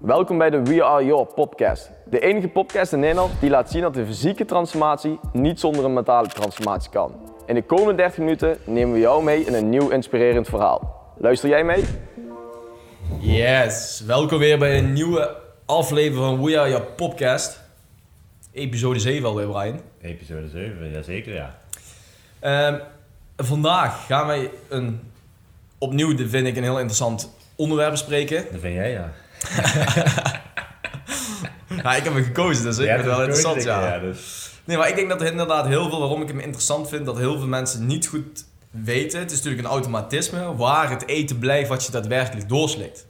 Welkom bij de We Are Your podcast. De enige podcast in Nederland die laat zien dat de fysieke transformatie niet zonder een mentale transformatie kan. In de komende 30 minuten nemen we jou mee in een nieuw inspirerend verhaal. Luister jij mee? Yes, welkom weer bij een nieuwe aflevering van We Are Your podcast. Episode 7 alweer, Brian. Episode 7, jazeker ja. Ehm, vandaag gaan wij een, opnieuw, vind ik een heel interessant onderwerp bespreken. Dat vind jij ja. Ja, ik heb hem gekozen, dus ik vind het wel interessant, gekozen, ja. ja, dus. Nee, maar ik denk dat er inderdaad heel veel, waarom ik hem interessant vind, dat heel veel mensen niet goed weten. Het is natuurlijk een automatisme waar het eten blijft wat je daadwerkelijk doorslikt.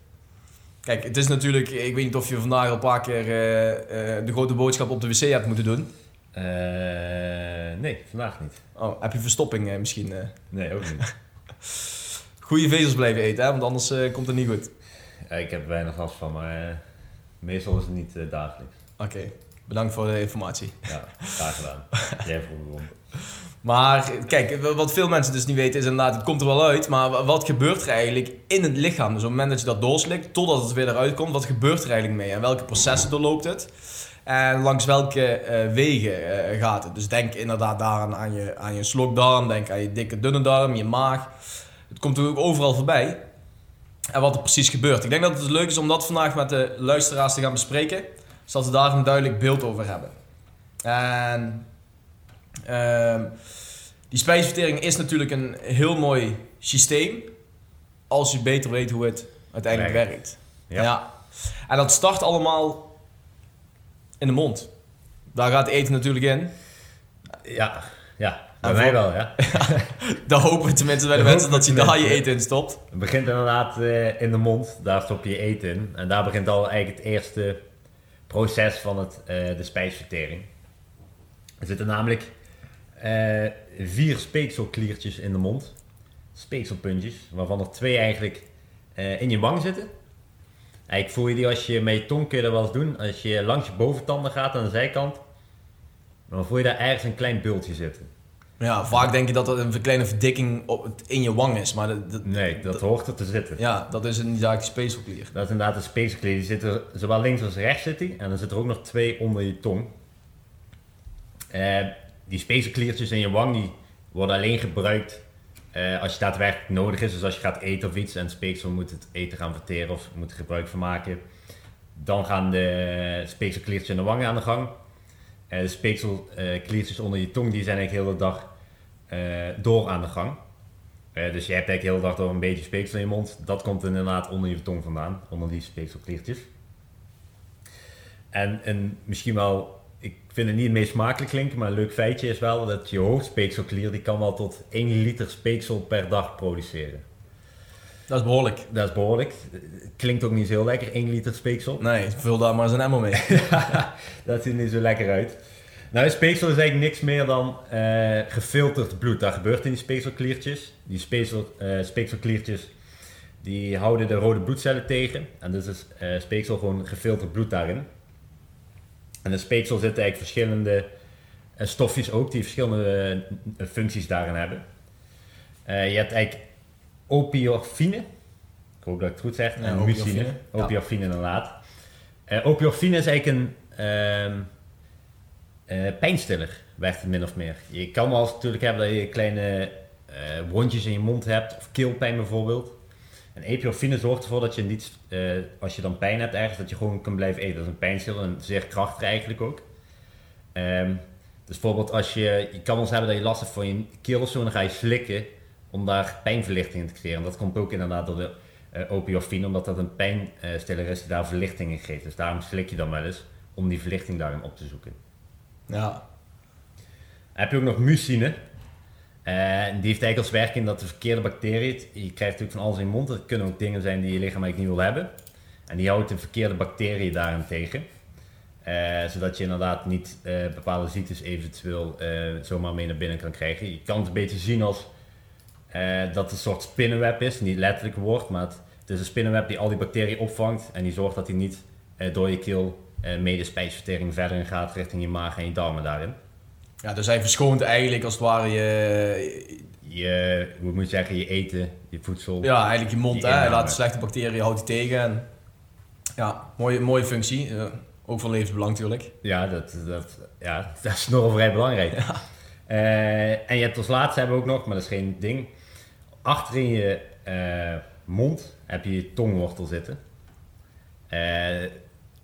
Kijk, het is natuurlijk, ik weet niet of je vandaag al een paar keer eh, eh, de grote boodschap op de wc hebt moeten doen. Eh, nee, vandaag niet. Oh, heb je verstopping misschien? Nee, ook niet. Goede vezels blijven eten, hè? want anders komt het niet goed. Ja, ik heb weinig last van, maar eh, meestal is het niet eh, dagelijks. Oké, bedankt voor de informatie. Ja, graag gedaan. Jij vroeg. Maar kijk, wat veel mensen dus niet weten is inderdaad, het komt er wel uit, maar wa- wat gebeurt er eigenlijk in het lichaam? Dus op het moment dat je dat doorslikt, totdat het weer eruit komt, wat gebeurt er eigenlijk mee? En welke processen doorloopt het? En langs welke eh, wegen gaat het? Dus denk inderdaad daaraan aan je, aan je slokdarm, denk aan je dikke dunne darm, je maag. Het komt er ook overal voorbij. En wat er precies gebeurt. Ik denk dat het leuk is om dat vandaag met de luisteraars te gaan bespreken. Zodat we daar een duidelijk beeld over hebben. En Ehm, die spijsvertering is natuurlijk een heel mooi systeem. Als je beter weet hoe het uiteindelijk Werkt. werkt. Ja. En dat start allemaal in de mond. Daar gaat eten natuurlijk in. Ja, ja. Bij mij wel, ja. Daar hopen we tenminste bij de mensen dat je daar je eten in stopt. Het begint inderdaad eh, in de mond, daar stop je eten in. En daar begint al eigenlijk het eerste proces van het, eh, de spijsvertering. Er zitten namelijk eh, vier speekselkliertjes in de mond. Speekselpuntjes, waarvan er twee eigenlijk in je wang zitten. Eigenlijk voel je die als je met je tong kun je dat wel eens doen. Als je langs je boventanden gaat aan de zijkant, dan voel je daar ergens een klein bultje zitten. Ja, vaak denk je dat dat een kleine verdikking op het, in je wang is. Maar dat, dat- Nee, dat hoort er te zitten. ja, dat is een zaak speekselklier. Dat is inderdaad een speekselklier. Die zit er zowel links als rechts zit die. En dan zit er ook nog twee onder je tong. Eh, die speekselkliertjes in je wang die worden alleen gebruikt eh, als je daadwerkelijk nodig is. Dus als je gaat eten of iets en speeksel moet het eten gaan verteren of moet er gebruik van maken. Dan gaan de speekselkliertjes in de wangen aan de gang. Eh, de speekselkliertjes onder je tong die zijn eigenlijk heel de dag door aan de gang. Eh, dus je hebt eigenlijk de hele dag door een beetje speeksel in je mond. Dat komt inderdaad onder je tong vandaan, onder die speekselkliertjes. En, en misschien wel, ik vind het niet het meest smakelijk klinken, maar een leuk feitje is wel dat je hoofdspeekselklier die kan wel tot 1 liter speeksel per dag produceren. Dat is behoorlijk. Dat is behoorlijk. Het Klinkt ook niet zo heel lekker, 1 liter speeksel. Nee, vul daar maar eens een emmer mee. dat ziet er niet zo lekker uit. Nou, speeksel is eigenlijk niks meer dan eh, gefilterd bloed. Dat gebeurt in die speekselkliertjes. Die speeksel, eh, speekselkliertjes die houden de rode bloedcellen tegen. En dus is eh, speeksel gewoon gefilterd bloed daarin. En in speeksel zitten eigenlijk verschillende stofjes ook die verschillende functies daarin hebben. Je hebt eigenlijk opiorfine. Ik hoop dat ik het goed zeg. Ja, en mucine. Opiorfine inderdaad. Opiorfine is eigenlijk een ehm, eh, pijnstiller, werkt het min of meer. Je kan wel natuurlijk hebben dat je kleine eh, wondjes in je mond hebt, of keelpijn bijvoorbeeld. En epiorfine zorgt ervoor dat je niet, eh, als je dan pijn hebt ergens, dat je gewoon kan blijven eten. Dat is een pijnstiller en zeer krachtig eigenlijk ook. Ehm, dus bijvoorbeeld als je, je kan wel eens hebben dat je last hebt van je keel of zo, dan ga je slikken om daar pijnverlichting in te creëren. En dat komt ook inderdaad door de eh opiorfine, omdat dat een pijnstiller is die daar verlichting in geeft. Dus daarom slik je dan wel eens om die verlichting daarin op te zoeken. Ja, Dan heb je ook nog mucine. Eh, die heeft eigenlijk als werking dat de verkeerde bacteriën, je krijgt natuurlijk van alles in je mond, dat kunnen ook dingen zijn die je lichaam eigenlijk niet wil hebben. En die houdt de verkeerde bacteriën daarin tegen. Eh, zodat je inderdaad niet eh, bepaalde ziektes eventueel eh, zomaar mee naar binnen kan krijgen. Je kan het een beetje zien als dat het een soort spinnenweb is, niet letterlijk woord, maar het, het is een spinnenweb die al die bacteriën opvangt en die zorgt dat die niet door je keel eh mee de spijsvertering verder in gaat richting je maag en je darmen daarin. ja dus hij verschoont eigenlijk als het ware je, Je, hoe moet je zeggen, je eten, je voedsel. Ja, eigenlijk je mond, Die hè. Hij laat de slechte bacteriën, houdt hij tegen. En Ja, mooie, mooie functie. Uh, ook van levensbelang natuurlijk. Ja, dat, dat, ja, dat is nogal vrij belangrijk. Ja. Uh, en je hebt als laatste hebben we ook nog, maar dat is geen ding. Achter in je uh, mond heb je je tongwortel zitten.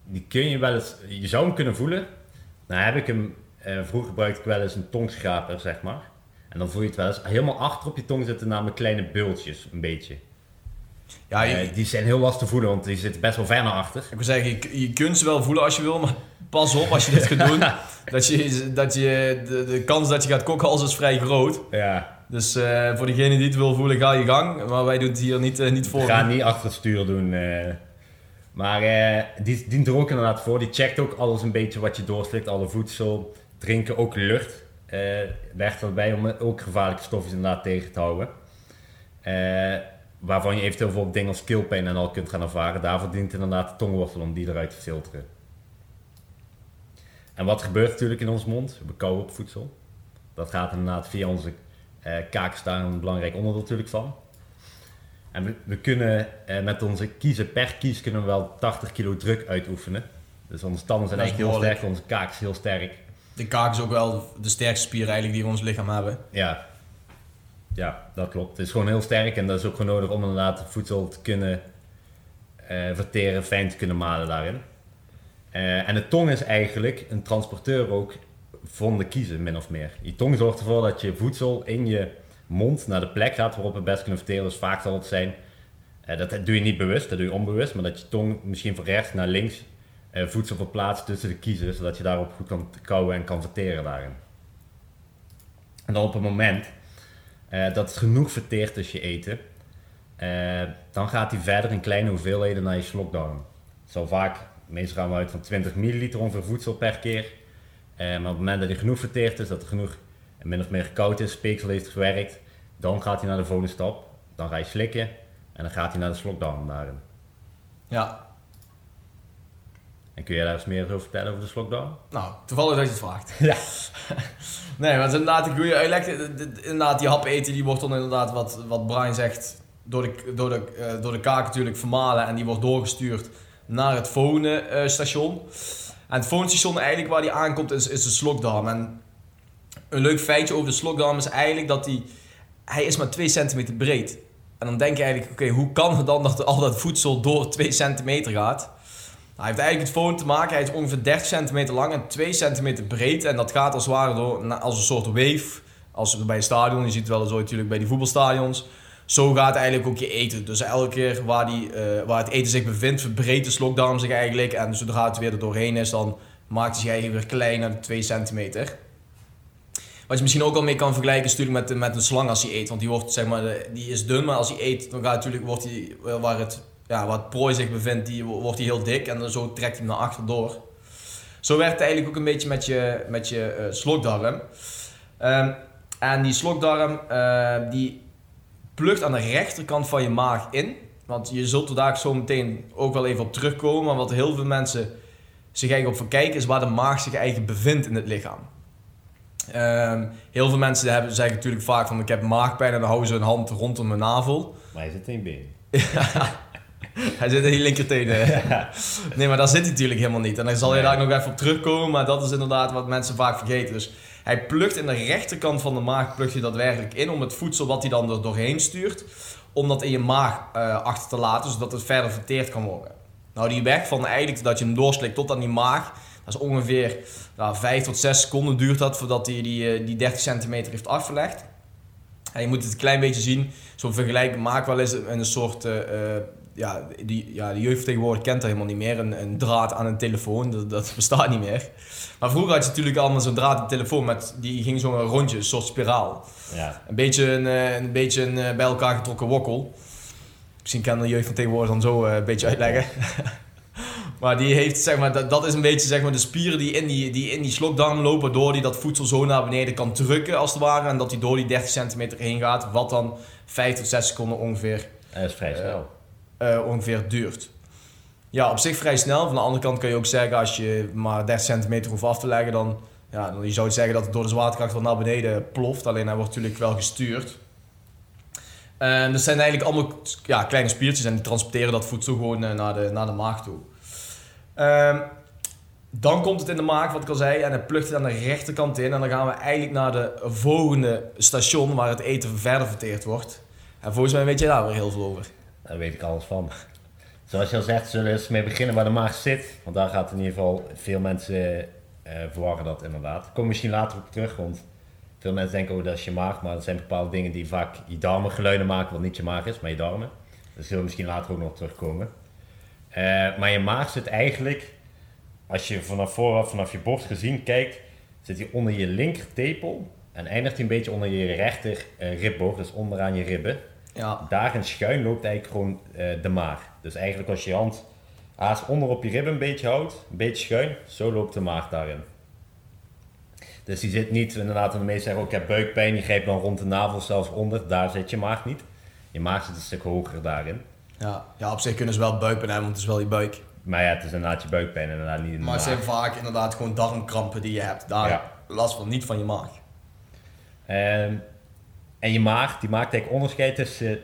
Die kun je wel eens, je zou hem kunnen voelen. Nou heb ik hem, vroeger gebruikte ik wel eens een tongschraper, zeg maar. En dan voel je het wel eens helemaal achter op je tong zitten, namelijk kleine bultjes, een beetje. Ja, je, die zijn heel lastig te voelen, want die zitten best wel ver naar achter. Ik wil zeggen, je, je kunt ze wel voelen als je wil, maar pas op als je dit gaat doen. dat je, dat je, de, de kans dat je gaat kokhalzen is vrij groot. Ja. Dus uh, voor degene die het wil voelen, ga je gang. Maar wij doen het hier niet, uh, niet voor. Ga niet achter het stuur doen. Uh. Maar die dient er ook inderdaad voor. Die checkt ook alles een beetje wat je doorslikt. Alle voedsel, drinken, ook lucht. werkt erbij om ook gevaarlijke stoffen inderdaad tegen te houden waarvan je eventueel bijvoorbeeld dingen als keelpijn en al kunt gaan ervaren. Daarvoor dient inderdaad de tongwortel om die eruit te filteren. En wat gebeurt natuurlijk in ons mond? We kauwen op voedsel. Dat gaat inderdaad via onze eh, kaak daar een belangrijk onderdeel natuurlijk van. En we, we kunnen eh, met onze kiezen per kies kunnen we wel 80 kilo druk uitoefenen. Dus onze tanden zijn eigenlijk heel sterk, onze kaak is heel sterk. De kaak is ook wel de sterkste spier eigenlijk die we in ons lichaam hebben. Ja, ja, dat klopt. Het is gewoon heel sterk en dat is ook gewoon nodig om inderdaad voedsel te kunnen uh, verteren, fijn te kunnen malen daarin. Uh, en de tong is eigenlijk een transporteur ook van de kiezen, min of meer. Je tong zorgt ervoor dat je voedsel in je mond naar de plek gaat waarop het best kunnen verteren. Dus vaak zal het zijn, uh, dat doe je niet bewust, dat doe je onbewust, maar dat je tong misschien van rechts naar links voedsel verplaatst tussen de kiezen, zodat je daarop goed kan kauwen en kan verteren daarin. En dan op het moment uh, dat het genoeg verteert als je eten. Dan gaat hij verder in kleine hoeveelheden naar je slokdarm. Zo vaak, meestal gaan we uit van 20 milliliter ongeveer voedsel per keer. Maar op het moment dat hij genoeg verteerd is, dat er genoeg min of meer koud is, speeksel heeft gewerkt, dan gaat hij naar de volgende stap. Dan ga je slikken en dan gaat hij naar de slokdarm daarin. Ja, en kun jij daar eens meer over vertellen over de slokdarm? Nou, toevallig dat je het vraagt. Ja. nee, want inderdaad, ik goede uitleg. Inderdaad, die hap eten, die wordt dan inderdaad, wat, wat Brian zegt, door de, door, de, uh, door de kaak natuurlijk vermalen. En die wordt doorgestuurd naar het volgende uh, station. En het volgende station eigenlijk waar die aankomt is, is de slokdarm. En een leuk feitje over de slokdarm is eigenlijk dat die, hij is maar 2 centimeter breed. En dan denk je eigenlijk, oké, hoe kan het dan dat al dat voedsel door 2 centimeter gaat? hij heeft eigenlijk het phone te maken. Hij is ongeveer 30 centimeter lang en 2 centimeter breed. En dat gaat als het ware door, als een soort wave. Als bij een stadion, je ziet het wel eens natuurlijk bij die voetbalstadions. Zo gaat eigenlijk ook je eten. Dus elke keer waar, die, uh, waar het eten zich bevindt, verbreedt de slokdarm zich eigenlijk. En zodra het weer er doorheen is, dan maakt hij zich weer klein naar de 2 centimeter. Wat je misschien ook al mee kan vergelijken is natuurlijk met, met een slang als hij eet. Want die, wordt, zeg maar, die is dun, maar als hij eet, dan gaat natuurlijk, wordt hij, waar het ja, prooi zich bevindt, die, wordt hij heel dik en dan zo trekt hij hem naar achter door. Zo werkt het eigenlijk ook een beetje met je, met je uh, slokdarm. Um, en die slokdarm uh, die plukt aan de rechterkant van je maag in. Want je zult er daar zo meteen ook wel even op terugkomen. Maar wat heel veel mensen zich eigenlijk op verkijken is waar de maag zich eigenlijk bevindt in het lichaam. Um, heel veel mensen hebben, zeggen natuurlijk vaak van ik heb maagpijn en dan houden ze hun hand rondom mijn navel. Maar je zit in je been. hij zit in die linkertenen. Nee, maar dat zit hij natuurlijk helemaal niet. En dan zal je daar nog even op terugkomen, maar dat is inderdaad wat mensen vaak vergeten. Dus hij plukt in de rechterkant van de maag plukt hij daadwerkelijk in om het voedsel wat hij dan er doorheen stuurt, om dat in je maag uh, achter te laten, zodat het verder verteerd kan worden. Nou, die weg van eigenlijk dat je hem doorslikt tot aan die maag, dat is ongeveer nou, 5 tot 6 seconden duurt dat voordat hij die, eh, die 30 centimeter heeft afgelegd. En je moet het een klein beetje zien, zo'n vergelijk maak wel eens een soort uh, ja, die, ja, de jeugd tegenwoordig kent dat helemaal niet meer. Een, een draad aan een telefoon, dat, dat bestaat niet meer. Maar vroeger had je natuurlijk allemaal zo'n draad aan een telefoon met, die ging zo'n rondje, een soort spiraal. Ja. Een beetje een, een, beetje een bij elkaar getrokken wokkel. Misschien kan de jeugd van tegenwoordig dan zo een beetje uitleggen. maar die heeft, zeg maar, dat, dat is een beetje zeg maar, de spieren die in die, die in die slokdarm lopen, waardoor die dat voedsel zo naar beneden kan drukken als het ware. En dat die door die 30 centimeter heen gaat, wat dan 5 tot 6 seconden ongeveer. Dat is vrij snel uh, ongeveer duurt. Ja, op zich vrij snel. Van de andere kant kan je ook zeggen, als je maar 30 centimeter hoeft af te leggen, dan, ja, dan je zou zeggen dat het door de zwaartekracht wel naar beneden ploft. Alleen hij wordt natuurlijk wel gestuurd. En dat zijn eigenlijk allemaal ja, kleine spiertjes en die transporteren dat voedsel gewoon uh, naar, de, naar de maag toe. Ehm, dan komt het in de maag, wat ik al zei, en het plukt het aan de rechterkant in. En dan gaan we eigenlijk naar de volgende station waar het eten verder verteerd wordt. En volgens mij weet jij daar weer heel veel over. Daar weet ik alles van. Zoals je al zegt, zullen we eens mee beginnen waar de maag zit. Want daar gaat in ieder geval veel mensen eh verwarren dat inderdaad. Komen we misschien later op terug, want veel mensen denken, oh dat is je maag. Maar dat zijn bepaalde dingen die vaak je darmen geluiden maken, wat niet je maag is, maar je darmen. Daar zullen we misschien later ook nog terugkomen. Eh, maar je maag zit eigenlijk, als je vanaf vooraf, vanaf je borst gezien kijkt, zit hij onder je linkertepel en eindigt hij een beetje onder je rechter eh, ribboog, dus onderaan je ribben Ja. daarin schuin loopt eigenlijk gewoon eh, de maag. Dus eigenlijk als je je hand haast onder op je ribben een beetje houdt, een beetje schuin, zo loopt de maag daarin. Dus die zit niet, inderdaad, de meesten zeggen ook, ik heb buikpijn, die grijpt dan rond de navel, zelfs onder, daar zit je maag niet. Je maag zit een stuk hoger daarin. Ja. ja, op zich kunnen ze wel buikpijn hebben, want het is wel je buik. Maar ja, het is inderdaad je buikpijn en inderdaad niet in de Maar het maag. zijn vaak inderdaad gewoon darmkrampen die je hebt. Daar Ja. last van, niet van je maag. Ehm, en je maag, die maakt eigenlijk onderscheid tussen eh,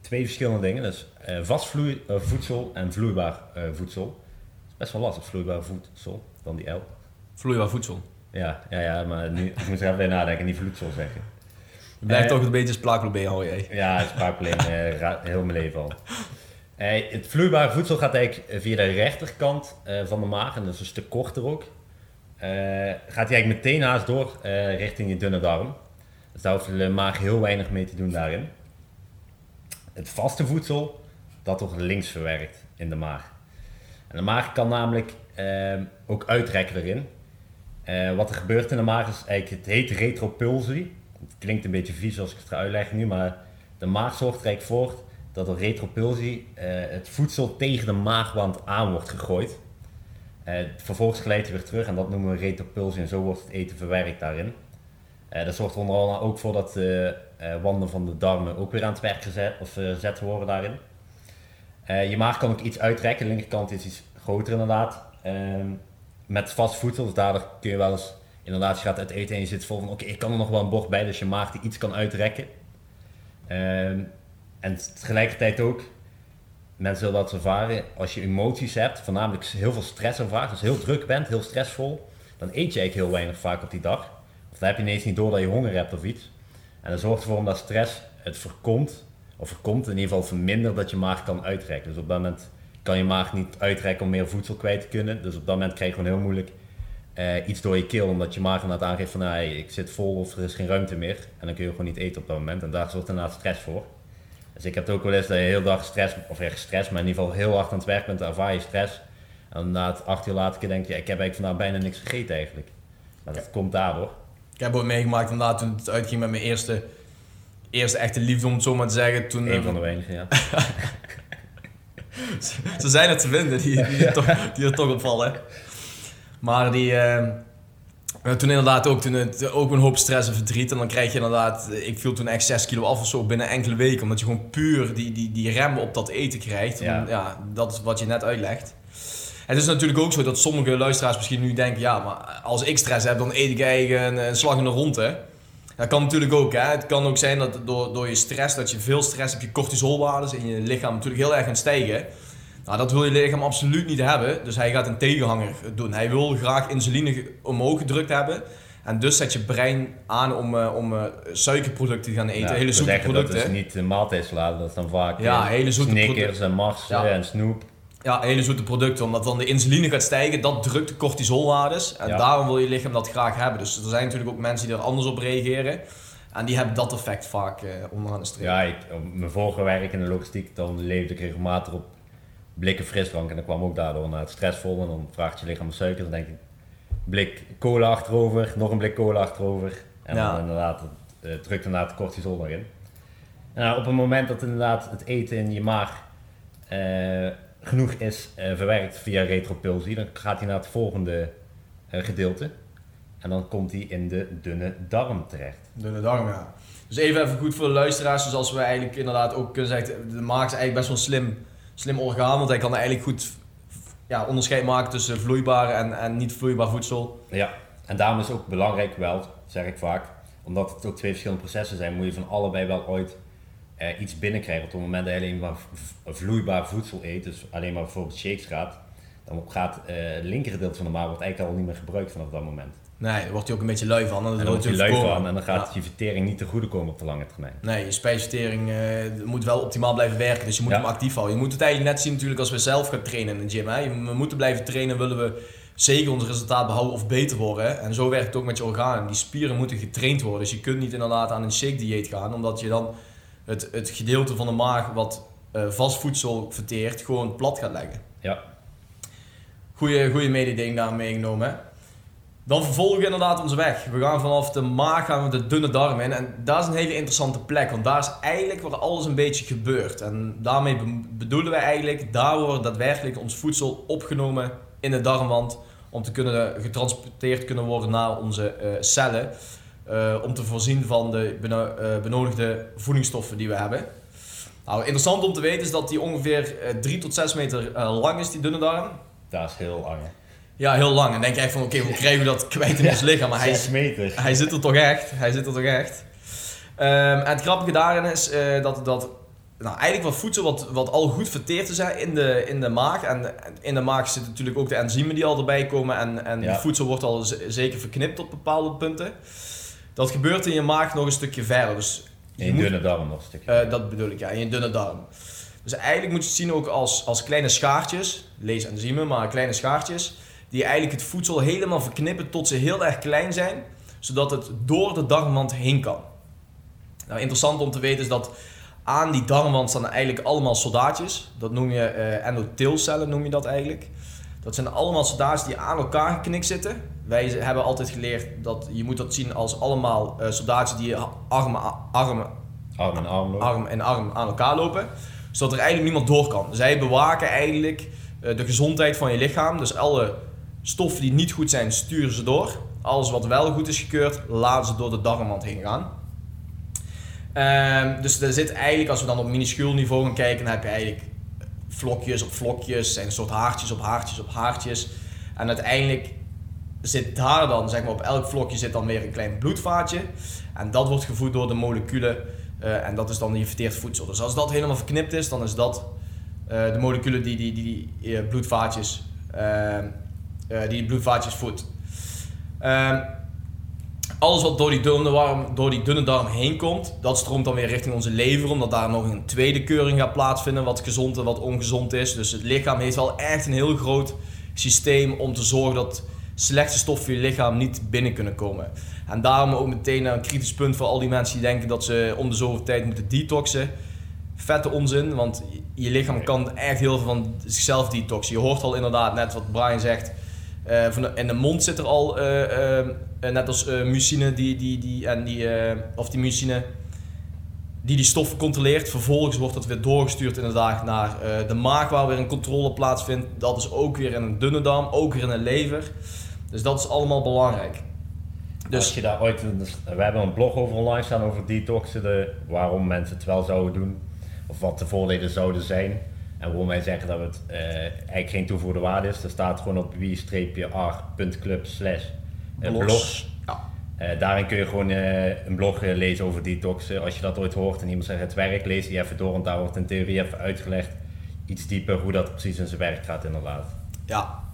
twee verschillende dingen. Dus eh, vast vloei- eh, voedsel en vloeibaar eh, voedsel. Het is best wel lastig, vloeibaar voedsel, dan die L. Vloeibaar voedsel. Ja, ja, ja, maar nu ik moet er even bij nadenken, niet voedsel zeggen. Blijft Eh, toch een beetje spraakprobleem houden, jij. Ja, het spraakprobleem eh, heel mijn leven al. Eh, het vloeibare voedsel gaat eigenlijk via de rechterkant van de maag, en dat is een stuk korter ook. Gaat hij eigenlijk meteen haast door richting je dunne darm. Dus daar hoeft de maag heel weinig mee te doen daarin. Het vaste voedsel, dat wordt links verwerkt in de maag. En de maag kan namelijk ook uitrekken erin. Wat er gebeurt in de maag is eigenlijk, het heet retropulsie. Klinkt een beetje vies als ik het ga uitleggen nu, maar de maag zorgt eigenlijk voor dat door retropulsie eh, het voedsel tegen de maagwand aan wordt gegooid. Eh, vervolgens glijdt hij weer terug en dat noemen we retropulsie en zo wordt het eten verwerkt daarin. Eh, dat zorgt er onder andere ook voor dat de wanden van de darmen ook weer aan het werk gezet, of, gezet worden daarin. Je maag kan ook iets uitrekken, de linkerkant is iets groter inderdaad. Ehm, met vast voedsel, dus daardoor kun je wel eens, inderdaad, je gaat uit eten en je zit vol van, oké, ik kan er nog wel een bord bij, dus je maag die iets kan uitrekken. Ehm, en tegelijkertijd ook, mensen zullen dat ervaren, als je emoties hebt, voornamelijk heel veel stress ervaart, dus heel druk bent, heel stressvol, dan eet je eigenlijk heel weinig vaak op die dag. Of dan heb je ineens niet door dat je honger hebt of iets. En dat zorgt ervoor omdat stress het voorkomt, of voorkomt in ieder geval vermindert dat je maag kan uitrekken. Dus op dat moment kan je maag niet uitrekken om meer voedsel kwijt te kunnen. Dus op dat moment krijg je gewoon heel moeilijk eh, iets door je keel, omdat je maag inderdaad aangeeft van hey, ik zit vol of er is geen ruimte meer. En dan kun je gewoon niet eten op dat moment. En daar zorgt inderdaad stress voor. Dus ik heb het ook wel eens dat je heel dag stress, of echt stress, maar in ieder geval heel hard aan het werk bent, dan ervaar je stress. En inderdaad, acht uur later denk je, ik heb eigenlijk vandaag bijna niks gegeten eigenlijk. Maar dat komt daardoor. Ik heb ook meegemaakt inderdaad toen het uitging met mijn eerste, eerste echte liefde, om het zo maar te zeggen. Toen, Een eh, van de weinigen, ja. Ze zijn er te vinden die, die, er, toch, die er toch opvallen. Maar die, eh, toen inderdaad ook, toen het, ook een hoop stress en verdriet. En dan krijg je inderdaad, ik viel toen echt 6 kilo af of zo binnen enkele weken. Omdat je gewoon puur die, die, die rem op dat eten krijgt. Ja. Ja. ja, dat is wat je net uitlegt. Het is natuurlijk ook zo dat sommige luisteraars misschien nu denken... Ja, maar als ik stress heb, dan eet ik eigenlijk een, een slag in de ronde. Dat kan natuurlijk ook. Hè. Het kan ook zijn dat door, door je stress, dat je veel stress hebt, je cortisolwaardes in je lichaam natuurlijk heel erg gaan stijgen. Nou, dat wil je lichaam absoluut niet hebben. Dus hij gaat een tegenhanger doen. Hij wil graag insuline omhoog gedrukt hebben. En dus zet je brein aan om, eh, om eh, suikerproducten te gaan eten. Ja, hele zoete zeggen Dat producten. is niet de maaltijdsalade, dat is dan vaak Ja, eh, hele zoete Snickers producten. en Mars Ja. eh, en snoep. Ja, hele zoete producten. Omdat dan de insuline gaat stijgen, dat drukt de cortisolwaardes. En Ja. daarom wil je lichaam dat graag hebben. Dus er zijn natuurlijk ook mensen die er anders op reageren. En die hebben dat effect vaak eh, onderaan de streep. Ja, ik, op mijn vorige werk in de logistiek, dan leefde ik regelmatig op blikken frisdrank. En dat kwam ook daardoor naar het stressvol. En dan vraagt je lichaam om suiker. Dan denk ik, blik cola achterover, nog een blik cola achterover. En Ja. dan inderdaad, het uh, drukt inderdaad de cortisol erin. En nou, op het moment dat inderdaad het eten in je maag eh, genoeg is eh, verwerkt via retropulsie, dan gaat hij naar het volgende eh, gedeelte. En dan komt hij in de dunne darm terecht. Dunne darm, ja. Dus even, even goed voor de luisteraars. Dus als we eigenlijk inderdaad ook kunnen zeggen... De maag is eigenlijk best wel slim, slim orgaan. Want hij kan eigenlijk goed ja, onderscheid maken tussen vloeibaar en, en niet vloeibaar voedsel. Ja, en daarom is het ook belangrijk wel, zeg ik vaak, omdat het ook twee verschillende processen zijn, moet je van allebei wel ooit eh, iets binnenkrijgen. Op het moment dat je alleen maar vloeibaar voedsel eet, dus alleen maar bijvoorbeeld shakes gaat, dan gaat eh, het linkergedeelte van de maag eigenlijk al niet meer gebruikt vanaf dat moment. Nee, daar wordt hij ook een beetje lui van. En En dan wordt je lui voorkomen. van en dan gaat Ja. je vertering niet te goede komen op de lange termijn. Nee, je spijsvertering eh, moet wel optimaal blijven werken, dus je moet Ja. hem actief houden. Je moet het eigenlijk net zien natuurlijk als we zelf gaan trainen in de gym. Hè. Je- We moeten blijven trainen, willen we zeker ons resultaat behouden of beter worden. En zo werkt het ook met je organen. Die spieren moeten getraind worden, dus je kunt niet inderdaad aan een shake dieet gaan, omdat je dan het, het gedeelte van de maag wat eh, vast voedsel verteert, gewoon plat gaat leggen. Ja, Goeie, goeie mededeling daar meegenomen. Dan vervolgen we inderdaad onze weg. We gaan vanaf de maag gaan we de dunne darm in. En daar is een hele interessante plek. Want daar is eigenlijk waar alles een beetje gebeurt. En daarmee be- bedoelen wij eigenlijk... Daar wordt daadwerkelijk ons voedsel opgenomen in de darmwand. Om te kunnen getransporteerd kunnen worden naar onze eh, cellen. eh, om te voorzien van de eh, benodigde voedingsstoffen die we hebben. Nou, interessant om te weten is dat die ongeveer 3 tot 6 meter lang is, die dunne darm. dat is heel lang. hè. Ja, heel lang. En denk je echt van, oké, hoe krijgen we dat kwijt in ons lichaam? Maar hij, Zes meter. hij zit er toch echt. Hij zit er toch echt. Ehm, en het grappige daarin is eh, dat, dat nou, eigenlijk wat voedsel wat, wat al goed verteerd is hè, in, de, in de maag. En in de maag zitten natuurlijk ook de enzymen die al erbij komen. En, en Ja. voedsel wordt al zeker verknipt op bepaalde punten. Dat gebeurt in je maag nog een stukje verder. Dus je In je dunne darm nog een stukje. eh, dat bedoel ik, ja, in je dunne darm. Dus eigenlijk moet je het zien ook als, als kleine schaartjes, lees enzymen, maar kleine schaartjes, die eigenlijk het voedsel helemaal verknippen tot ze heel erg klein zijn, zodat het door de darmwand heen kan. Nou, interessant om te weten is dat aan die darmwand staan eigenlijk allemaal soldaatjes. Dat noem je eh endotheelcellen, noem je dat eigenlijk. Dat zijn allemaal soldaatjes die aan elkaar geknikt zitten. Wij hebben altijd geleerd dat je moet dat zien als allemaal eh soldaatjes die armen, armen Arm in arm arm en arm aan elkaar lopen. Zodat er eigenlijk niemand door kan. Zij bewaken eigenlijk eh, de gezondheid van je lichaam. Dus alle stoffen die niet goed zijn, sturen ze door. Alles wat wel goed is gekeurd, laten ze door de darmwand heen gaan. Ehm, dus er zit eigenlijk, als we dan op minuscuul niveau gaan kijken, dan heb je eigenlijk vlokjes op vlokjes, zijn een soort haartjes op haartjes op haartjes. En uiteindelijk zit daar dan, zeg maar, op elk vlokje zit dan weer een klein bloedvaatje. En dat wordt gevoed door de moleculen. eh, en dat is dan die verteerd voedsel. Dus als dat helemaal verknipt is, dan is dat eh, de moleculen die die, die, die eh, bloedvaatjes, eh, eh, die, bloedvaatjes voedt. Ehm, alles wat door die, dunne warm, door die dunne darm heen komt, dat stroomt dan weer richting onze lever, omdat daar nog een tweede keuring gaat plaatsvinden, wat gezond en wat ongezond is. Dus het lichaam heeft wel echt een heel groot systeem om te zorgen dat slechte stoffen je lichaam niet binnen kunnen komen. En daarom ook meteen een kritisch punt voor al die mensen die denken dat ze om de zoveel tijd moeten detoxen. Vette onzin, want je lichaam kan echt heel veel van zichzelf detoxen. Je hoort al inderdaad net wat Brian zegt. Eh, van de- mond zit er al, eh, eh, eh, net als mucine, die, die, die, en die, of die mucine, die die stoffen controleert. Vervolgens wordt dat weer doorgestuurd inderdaad naar de maag, waar weer een controle plaatsvindt. Dat is ook weer in een dunne darm, ook weer in een lever. Dus dat is allemaal belangrijk. Dus als je daar ooit, dus we hebben een blog over online staan over detoxen, de, waarom mensen het wel zouden doen, of wat de voordelen zouden zijn. En waarom wij zeggen dat het eh, eigenlijk geen toevoegde waarde is. Dat staat gewoon op wie-r.club slash eh, Blogs. Ja. Eh, daarin kun je gewoon een blog lezen over detoxen. Als je dat ooit hoort en iemand zegt het werkt, lees die even door. Want daar wordt in theorie even uitgelegd, iets dieper, hoe dat precies in zijn werk gaat inderdaad. Ja.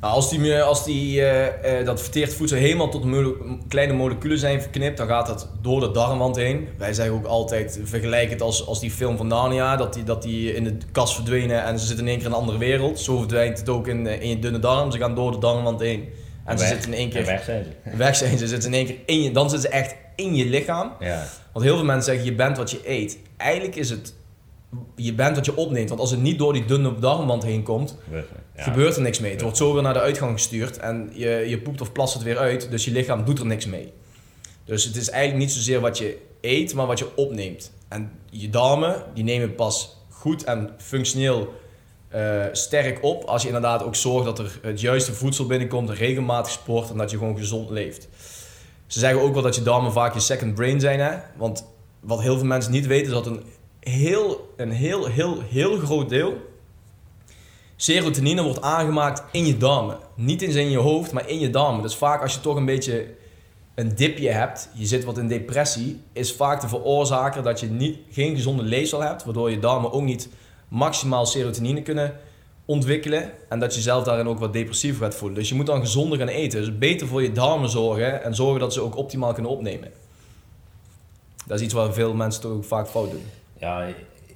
Nou, als die, als die, eh, eh, dat verteerd voedsel helemaal tot mole- kleine moleculen zijn verknipt, dan gaat het door de darmwand heen. Wij zeggen ook altijd, vergelijk het als, als die film van Narnia, dat die, dat die in de kast verdwenen en ze zitten in één keer in een andere wereld. Zo verdwijnt het ook in, eh, in je dunne darm. Ze gaan door de darmwand heen. En ze weg- zitten in één En keer weg zijn ze. weg zijn. Ze zitten in één keer in je, dan zitten ze echt in je lichaam. Ja. Want heel veel mensen zeggen, je bent wat je eet. Eigenlijk is het, je bent wat je opneemt. Want als het niet door die dunne darmwand heen komt, Ja. gebeurt er niks mee. Het wordt zo weer naar de uitgang gestuurd en je, je poept of plast het weer uit, dus je lichaam doet er niks mee. Dus het is eigenlijk niet zozeer wat je eet, maar wat je opneemt. En je darmen, die nemen pas goed en functioneel eh, sterk op als je inderdaad ook zorgt dat er het juiste voedsel binnenkomt, regelmatig sport en dat je gewoon gezond leeft. Ze zeggen ook wel dat je darmen vaak je second brain zijn, hè? want wat heel veel mensen niet weten is dat een heel, een heel, heel, heel groot deel Serotonine wordt aangemaakt in je darmen. Niet eens in je hoofd, maar in je darmen. Dus vaak als je toch een beetje een dipje hebt, je zit wat in depressie, is vaak de veroorzaker dat je niet, geen gezonde leefstijl hebt, waardoor je darmen ook niet maximaal serotonine kunnen ontwikkelen en dat je zelf daarin ook wat depressiever gaat voelen. Dus je moet dan gezonder gaan eten. Dus beter voor je darmen zorgen en zorgen dat ze ook optimaal kunnen opnemen. Dat is iets waar veel mensen toch ook vaak fout doen. Ja,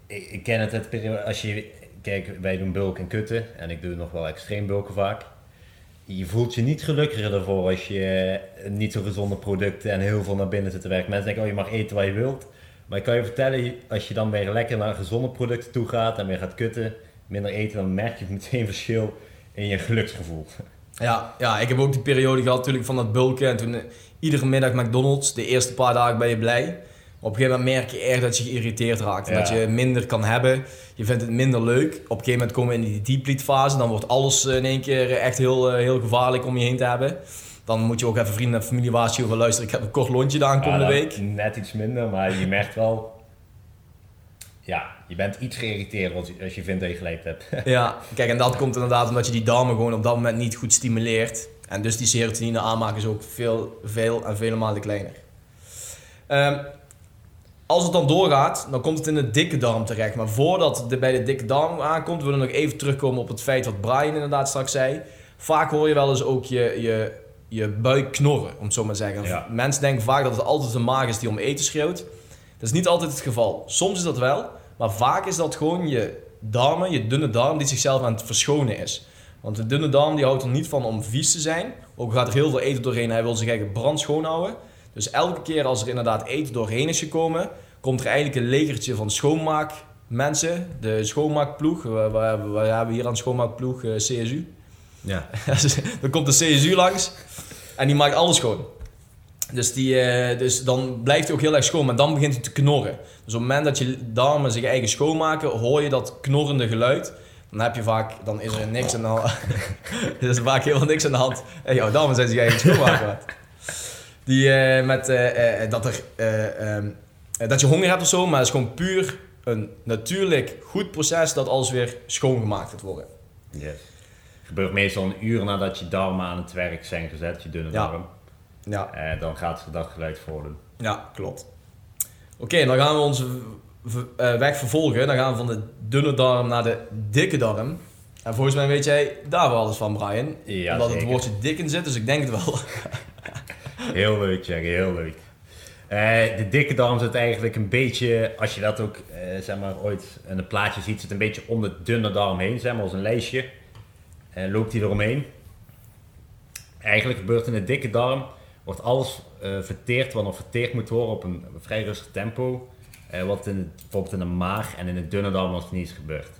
ik, ken het, het als je, kijk, wij doen bulk en kutten en ik doe nog wel extreem bulken vaak. Je voelt je niet gelukkiger ervoor als je niet zo gezonde producten en heel veel naar binnen zit te werken. Mensen denken, oh je mag eten wat je wilt. Maar ik kan je vertellen, als je dan weer lekker naar gezonde producten toe gaat en weer gaat kutten, minder eten, dan merk je meteen verschil in je geluksgevoel. Ja, ja, ik heb ook die periode gehad natuurlijk van dat bulken. En toen eh, iedere middag McDonald's. De eerste paar dagen ben je blij. Op een gegeven moment merk je echt dat je geïrriteerd raakt. En Ja. dat je minder kan hebben. Je vindt het minder leuk. Op een gegeven moment komen we in die deep fase. Dan wordt alles eh, in één keer echt heel, eh, heel gevaarlijk om je heen te hebben. Dan moet je ook even vrienden en familie waarschuwen van luisteren. Ik heb een kort lontje de aankomende Ja, week. Net iets minder, maar je merkt wel, ja, je bent iets geïrriteerd als je, als je vindt dat je gelijk hebt. Ja, kijk, en dat komt inderdaad omdat je die darmen gewoon op dat moment niet goed stimuleert. En dus die serotonine aanmaken is ook veel, veel en vele malen kleiner. Ehm, als het dan doorgaat, dan komt het in de dikke darm terecht. Maar voordat het bij de dikke darm aankomt, willen we nog even terugkomen op het feit wat Brian inderdaad straks zei. Vaak hoor je wel eens ook je, je, je buik knorren, om het zo maar te zeggen. Ja. Mensen denken vaak dat het altijd de maag is die om eten schreeuwt. Dat is niet altijd het geval. Soms is dat wel, maar vaak is dat gewoon je darmen, je dunne darm, die zichzelf aan het verschonen is. Want de dunne darm die houdt er niet van om vies te zijn. Ook gaat er heel veel eten doorheen, hij wil zich eigenlijk brandschoon houden. Dus elke keer als er inderdaad eten doorheen is gekomen, komt er eigenlijk een legertje van schoonmaakmensen. De schoonmaakploeg, we, we, we, hebben hier aan schoonmaakploeg eh, CSU. Ja. dan komt de CSU langs en die maakt alles schoon. Dus, die, eh, dus dan blijft hij ook heel erg schoon, maar dan begint hij te knorren. Dus op het moment dat je darmen zich eigen schoonmaken, hoor je dat knorrende geluid. Dan heb je vaak, dan is er niks aan de hand. er is vaak helemaal niks aan de hand. En jouw darmen zijn zich eigen schoonmaken. Die eh, met eh, eh, dat, er, eh, ehm, eh, dat je honger hebt of zo, maar het is gewoon puur een natuurlijk goed proces dat alles weer schoongemaakt gaat worden. Yes. gebeurt meestal een uur nadat je darmen aan het werk zijn gezet, je dunne Ja. darm. Ja, dan gaat ze dat geluid voordoen. Ja, klopt. Oké, dan gaan we onze weg vervolgen. Dan gaan we van de dunne darm naar de dikke darm. En volgens mij weet jij daar wel alles van, Brian. Ja, Omdat het zeker. woordje dik in zit, dus ik denk het wel. Heel leuk, Jerry, heel leuk. Eh, de dikke darm zit eigenlijk een beetje, als je dat ook eh, zeg maar, ooit in een plaatje ziet, zit een beetje om de dunne darm heen, zeg maar, als een lijstje. Eh, loopt hij eromheen. Eigenlijk gebeurt in de dikke darm, wordt alles eh, verteerd wat nog verteerd moet worden op een vrij rustig tempo. wat in bijvoorbeeld in de maag en in de dunne darm nog niet is gebeurd.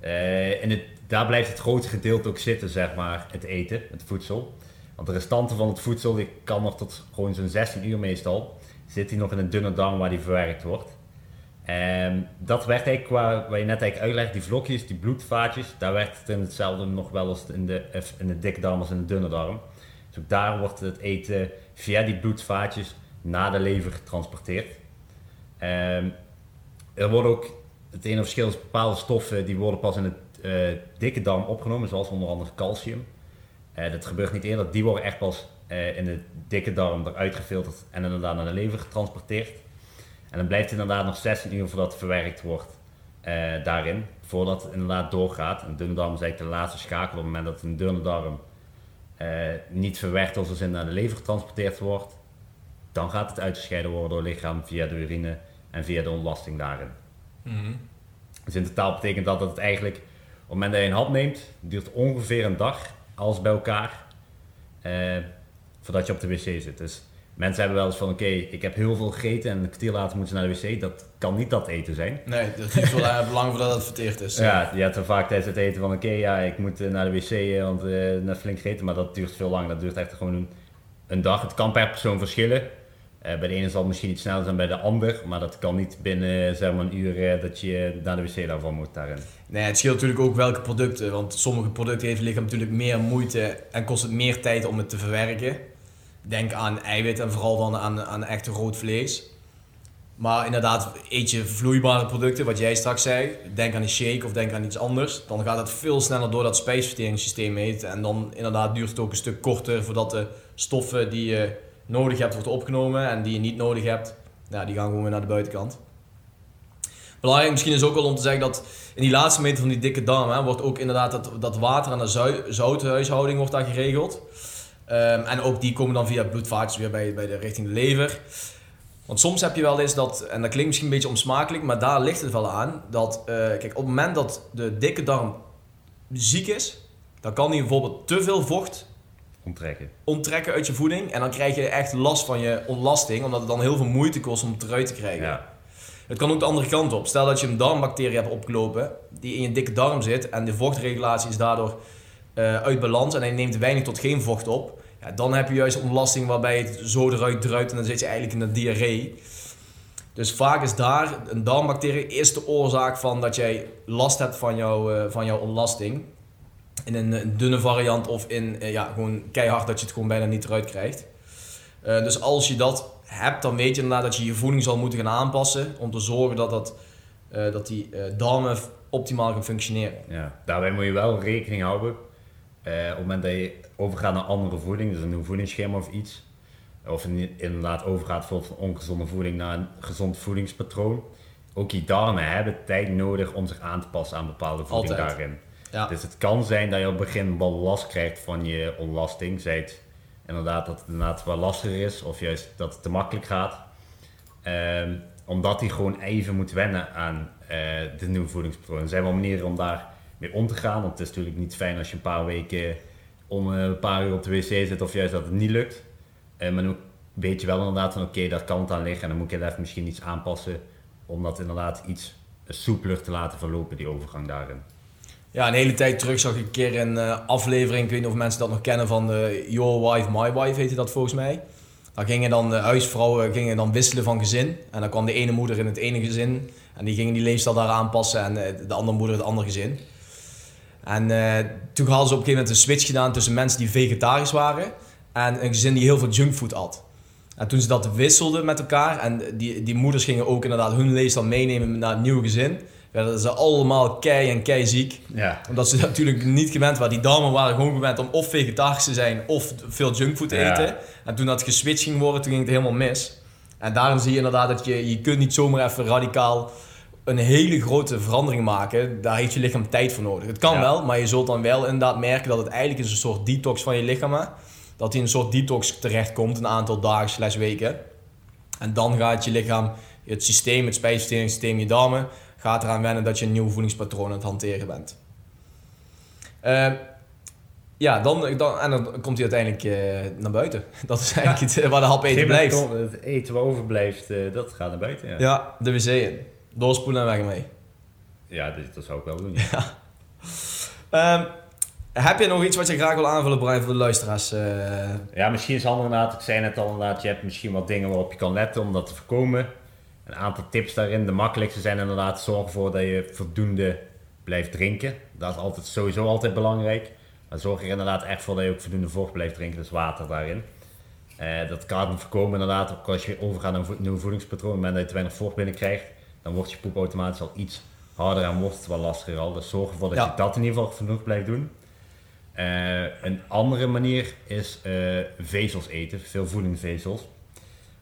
Eh, in het, daar blijft het grootste gedeelte ook zitten, zeg maar, het eten, het voedsel. Want de restanten van het voedsel, die kan nog tot gewoon zo'n 16 uur meestal, zit die nog in een dunne darm waar die verwerkt wordt. Ehm, dat werd eigenlijk, waar je net eigenlijk uitlegt, die vlokjes, die bloedvaatjes, daar werkt het in hetzelfde nog wel als in de, in de dikke darm als in de dunne darm. Dus ook daar wordt het eten via die bloedvaatjes naar de lever getransporteerd. Ehm, er wordt ook, het ene verschil is bepaalde stoffen die worden pas in de eh, dikke darm opgenomen, zoals onder andere calcium. Eh, dat gebeurt niet eerder, die worden echt pas eh, in de dikke darm eruit gefilterd en inderdaad naar de lever getransporteerd. En dan blijft het inderdaad nog 16 uur voordat het verwerkt wordt eh, daarin, voordat het inderdaad doorgaat. En de dunne darm is eigenlijk de laatste schakel op het moment dat een dunne darm niet verwerkt als zin naar de lever getransporteerd wordt. Dan gaat het uitgescheiden worden door het lichaam via de urine en via de ontlasting daarin. Dus in totaal betekent dat dat het eigenlijk, op het moment dat je een hap neemt, duurt ongeveer een dag, alles bij elkaar, eh, voordat je op de wc zit. Dus mensen hebben wel eens van, oké, ik heb heel veel gegeten en een kwartier later moeten ze naar de wc. Dat kan niet dat eten zijn. Nee, dat duurt wel lang voordat het verteerd is. Ja, je hebt dan vaak tijdens het eten van, oké, ja, ik moet eh, naar de wc, eh, want net flink gegeten, maar dat duurt veel langer. Dat duurt echt gewoon een, een dag. Het kan per persoon verschillen. Eh, bij de ene zal het misschien iets sneller zijn bij de ander, maar dat kan niet binnen zeg maar, een uur eh, dat je naar de wc daarvan moet daarin. Nee, het scheelt natuurlijk ook welke producten. Want sommige producten heeft lichaam natuurlijk meer moeite en kost het meer tijd om het te verwerken. Denk aan eiwit en vooral dan aan, aan echt rood vlees. Maar inderdaad, eet je vloeibare producten, wat jij straks zei. Denk aan een shake of denk aan iets anders. Dan gaat het veel sneller door dat spijsverteringssysteem heen. En dan inderdaad duurt het ook een stuk korter voordat de stoffen die je nodig hebt worden opgenomen. En die je niet nodig hebt, die gaan gewoon weer naar de buitenkant. Belangrijk misschien is ook wel om te zeggen dat in die laatste meter van die dikke darm hè, wordt ook inderdaad dat, dat water aan de zouthuishouding wordt daar geregeld. Ehm, en ook die komen dan via bloedvaatjes weer bij, bij de, richting de lever. Want soms heb je wel eens dat, en dat klinkt misschien een beetje onsmakelijk, maar daar ligt het wel aan. Dat, eh, kijk, op het moment dat de dikke darm ziek is, dan kan hij bijvoorbeeld te veel vocht Onttrekken. onttrekken uit je voeding. En dan krijg je echt last van je ontlasting, omdat het dan heel veel moeite kost om het eruit te krijgen. Ja. Het kan ook de andere kant op. Stel dat je een darmbacterie hebt opgelopen, die in je dikke darm zit en de vochtregulatie is daardoor eh, uit balans en hij neemt weinig tot geen vocht op. Ja, dan heb je juist ontlasting waarbij het zo eruit druipt en dan zit je eigenlijk in een diarree. Dus vaak is daar een darmbacterie is de oorzaak van dat jij last hebt van, jouw eh, van jouw ontlasting. In een, een dunne variant of in eh, ja, gewoon keihard dat je het gewoon bijna niet eruit krijgt. Eh, dus als je dat hebt, dan weet je inderdaad dat je je voeding zal moeten gaan aanpassen om te zorgen dat, dat, eh, dat die darmen optimaal gaan functioneren. Ja, daarbij moet je wel rekening houden. op het moment dat je overgaat naar andere voeding, dus een nieuw voedingsschema of iets. Of in- inderdaad overgaat van ongezonde voeding naar een gezond voedingspatroon. Ook die darmen hebben tijd nodig om zich aan te passen aan bepaalde voeding Altijd. daarin. Ja. Dus het kan zijn dat je op het begin wel last krijgt van je ontlasting. Zij het inderdaad dat het inderdaad wel lastiger is of juist dat het te makkelijk gaat. Ehm, omdat hij gewoon even moet wennen aan eh, de nieuwe voedingspatroon. Er zijn wel manieren om daar mee om te gaan. Want het is natuurlijk niet fijn als je een paar weken om eh, een paar uur op de wc zit of juist dat het niet lukt. Eh, maar dan weet je wel inderdaad van oké, daar kan het aan liggen. En dan moet je even misschien iets aanpassen om dat inderdaad iets soepeler te laten verlopen, die overgang daarin. Ja, een hele tijd terug zag ik een keer een eh, aflevering, ik weet niet of mensen dat nog kennen, van de Your Wife, My Wife heette dat volgens mij. Daar gingen dan de huisvrouwen gingen dan wisselen van gezin. En dan kwam de ene moeder in het ene gezin. En die gingen die leefstijl daar aanpassen en eh, de andere moeder het andere gezin. En eh, toen hadden ze op een gegeven moment een switch gedaan tussen mensen die vegetarisch waren en een gezin die heel veel junkfood at. En toen ze dat wisselden met elkaar en die, die moeders gingen ook inderdaad hun leefstijl meenemen naar het nieuwe gezin, werden ze allemaal kei en kei ziek Ja, omdat ze natuurlijk niet gewend waren. Die dames waren gewoon gewend om of vegetarisch te zijn of veel junkfood te Ja. eten. En toen dat geswitcht ging worden, toen ging het helemaal mis. En daarom zie je inderdaad dat je, je kunt niet zomaar even radicaal een hele grote verandering maken. Daar heeft je lichaam tijd voor nodig. Het kan Ja. wel, maar je zult dan wel inderdaad merken dat het eigenlijk is een soort detox van je lichaam. is. Dat hij in een soort detox terechtkomt, een aantal dagen slash weken. En dan gaat je lichaam, het systeem, het spijsverteringssysteem, je darmen, gaat eraan wennen dat je een nieuw voedingspatroon aan het hanteren bent. Eh, ja, dan, dan, en dan komt hij uiteindelijk eh, naar buiten. Dat is eigenlijk het, waar de hap eten blijft. Het eten wat overblijft, eh, dat gaat naar buiten. Ja, ja. Ja, de wc in. Doorspoelen en weg ermee. dat, dat zou ik wel doen. Ehm, heb je nog iets wat je graag wil aanvullen, Brian, voor de luisteraars? Eh, Ja, misschien is het handig inderdaad, ik zei net al inderdaad, je hebt misschien wat dingen waarop je kan letten om dat te voorkomen. Een aantal tips daarin. De makkelijkste zijn inderdaad zorg ervoor dat je voldoende blijft drinken. Dat is altijd, sowieso altijd belangrijk. Maar zorg er inderdaad echt voor dat je ook voldoende vocht blijft drinken, dus water daarin. Eh, dat kan voorkomen inderdaad, ook als je overgaat naar een nieuw voedingspatroon. Op het moment dat je te weinig vocht binnenkrijgt, dan wordt je poep automatisch al iets harder en wordt het wel lastiger al. Dus zorg ervoor dat Ja. je dat in ieder geval genoeg blijft doen. Eh, een andere manier is eh, vezels eten, veel voedingsvezels.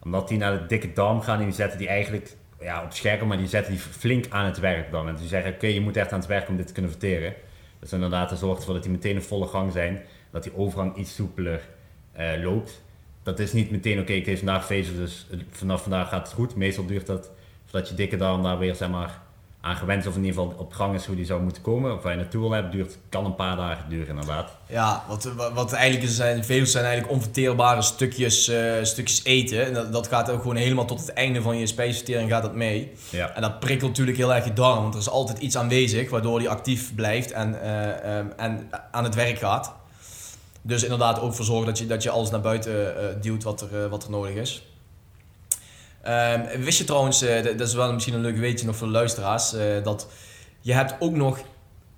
Omdat die naar de dikke darm gaan en die zetten die eigenlijk ja, op scherm, maar die zetten die flink aan het werk dan. En die zeggen, oké, je moet echt aan het werk om dit te kunnen verteren. Dus inderdaad, er zorgt ervoor dat die meteen in volle gang zijn. Dat die overgang iets soepeler eh, loopt. Dat is niet meteen, oké, ik eet vandaag vezels, dus vanaf vandaag gaat het goed. Meestal duurt dat, voordat je dikke darm daar weer, zeg maar, aan gewend is, of in ieder geval op gang is hoe die zou moeten komen. Of waar je naartoe wil hebben, duurt, kan een paar dagen duren inderdaad. ja, wat, wat- eigenlijk is, zijn, veel zijn eigenlijk onverteerbare stukjes, eh, stukjes eten. En dat, dat gaat ook gewoon helemaal tot het einde van je spijsvertering gaat dat mee. Ja. En dat prikkelt natuurlijk heel erg je darm, want er is altijd iets aanwezig waardoor die actief blijft en, eh, ehm, en aan het werk gaat. Dus inderdaad ook voor zorgen dat je, dat je alles naar buiten eh, duwt wat er, wat er nodig is. Ehm, wist je trouwens, eh, dat is wel misschien een leuk weetje nog voor de luisteraars, eh, dat je hebt ook nog,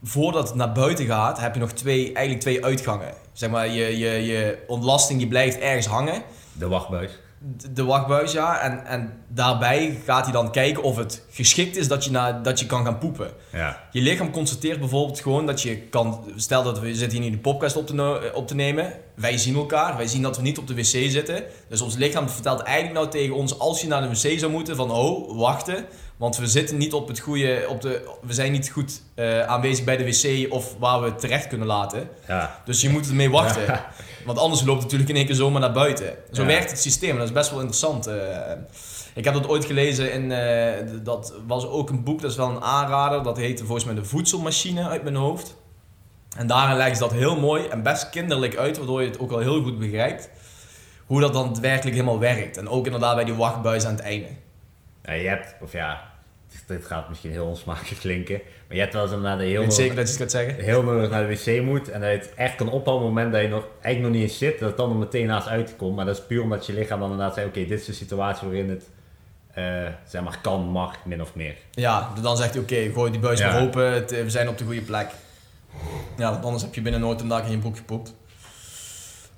voordat het naar buiten gaat, heb je nog twee, eigenlijk twee uitgangen. Zeg maar, je, je, je ontlasting die blijft ergens hangen De wachtbuis. De- wachtbuis, ja. En, en daarbij gaat hij dan kijken of het geschikt is dat je, na, dat je kan gaan poepen. Ja. Je lichaam constateert bijvoorbeeld gewoon dat je kan... Stel dat we zitten hier nu de podcast op te, op te nemen. Wij zien elkaar. Wij zien dat we niet op de wc zitten. Dus ons lichaam vertelt eigenlijk nou tegen ons... Als je naar de wc zou moeten van... Oh, wachten. Want we zitten niet op het goede, op de, we zijn niet goed eh, aanwezig bij de wc of waar we het terecht kunnen laten. Ja, Dus je moet ermee wachten. Ja. Want anders loopt het natuurlijk in één keer zomaar naar buiten. Zo Ja. werkt het systeem. Dat is best wel interessant. eh. ik heb dat ooit gelezen in, eh, dat was ook een boek, dat is wel een aanrader. Dat heette volgens mij de voedselmachine uit mijn hoofd. En daarin leggen ze dat heel mooi en best kinderlijk uit, waardoor je het ook al heel goed begrijpt. Hoe dat dan werkelijk helemaal werkt. En ook inderdaad bij die wachtbuis aan het einde. Ja, je hebt, of ja, dit gaat misschien heel onsmakelijk klinken, maar je hebt wel eens heel weet nodig, zeker dat je het gaat zeggen. heel nodig naar de wc moet en dat je het echt kan ophouden op het moment dat je nog eigenlijk nog niet eens zit, dat het dan er meteen naast uitkomt. Maar dat is puur omdat je lichaam dan inderdaad zegt, oké, dit is de situatie waarin het, eh, zeg maar, kan, mag, min of meer. Ja, dan zegt hij oké, gooi die buis Ja. maar open, het, eh, we zijn op de goede plek. Ja, want anders heb je binnen nooit een dag in je broek gepoept.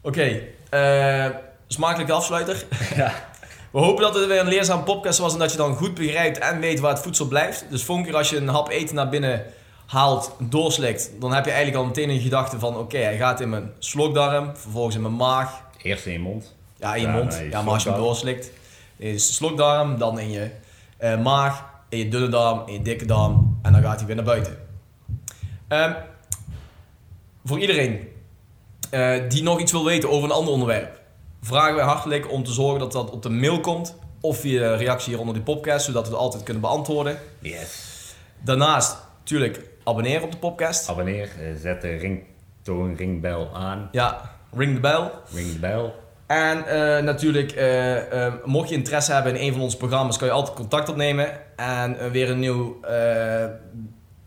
Oké, eh, smakelijke afsluiter. Ja. We hopen dat het weer een leerzaam podcast was en dat je dan goed begrijpt en weet waar het voedsel blijft. Dus volgende keer als je een hap eten naar binnen haalt, doorslikt, dan heb je eigenlijk al meteen een gedachte van oké, hij gaat in mijn slokdarm, vervolgens in mijn maag, Eerst in je mond. ja, in je Ja, mond. nee, ja, maar als je hem doorslikt, is de slokdarm, dan in je eh, maag, in je dunne darm, in je dikke darm en dan gaat hij weer naar buiten. Ehm, voor iedereen eh, die nog iets wil weten over een ander onderwerp, vragen wij hartelijk om te zorgen dat dat op de mail komt of via reactie hier onder die podcast, zodat we het altijd kunnen beantwoorden. Yes. Daarnaast, natuurlijk, abonneren op de podcast. Abonneer, eh, zet de ringtoon, ringbel aan, Ja, ring de bell. ring de bel. En eh, natuurlijk, eh, mocht je interesse hebben in een van onze programma's, kan je altijd contact opnemen. En weer een nieuw,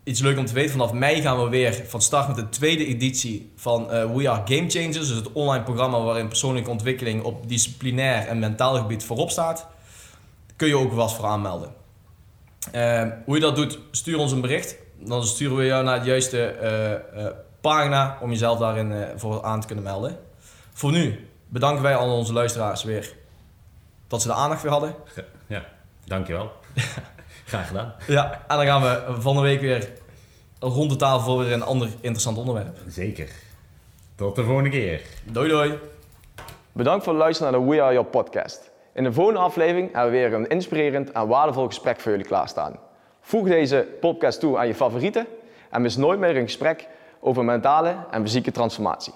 iets leuk om te weten. Vanaf mei gaan we weer van start met de tweede editie van eh, We Are Game Changers. Dus het online programma waarin persoonlijke ontwikkeling op disciplinair en mentaal gebied voorop staat. Kun je ook vast voor aanmelden. Eh, hoe je dat doet, stuur ons een bericht. Dan sturen we jou naar de juiste eh, eh, pagina om jezelf daarin voor aan te kunnen melden. Voor nu bedanken wij al onze luisteraars weer dat ze de aandacht weer hadden. Ja, dankjewel. Graag gedaan. Ja, en dan gaan we volgende week weer rond de tafel voor weer een ander interessant onderwerp. Zeker. Tot de volgende keer. Doei doei! Bedankt voor het luisteren naar de We Are Your podcast. In de volgende aflevering hebben we weer een inspirerend en waardevol gesprek voor jullie klaarstaan. Voeg deze podcast toe aan je favorieten en mis nooit meer een gesprek over mentale en fysieke transformatie.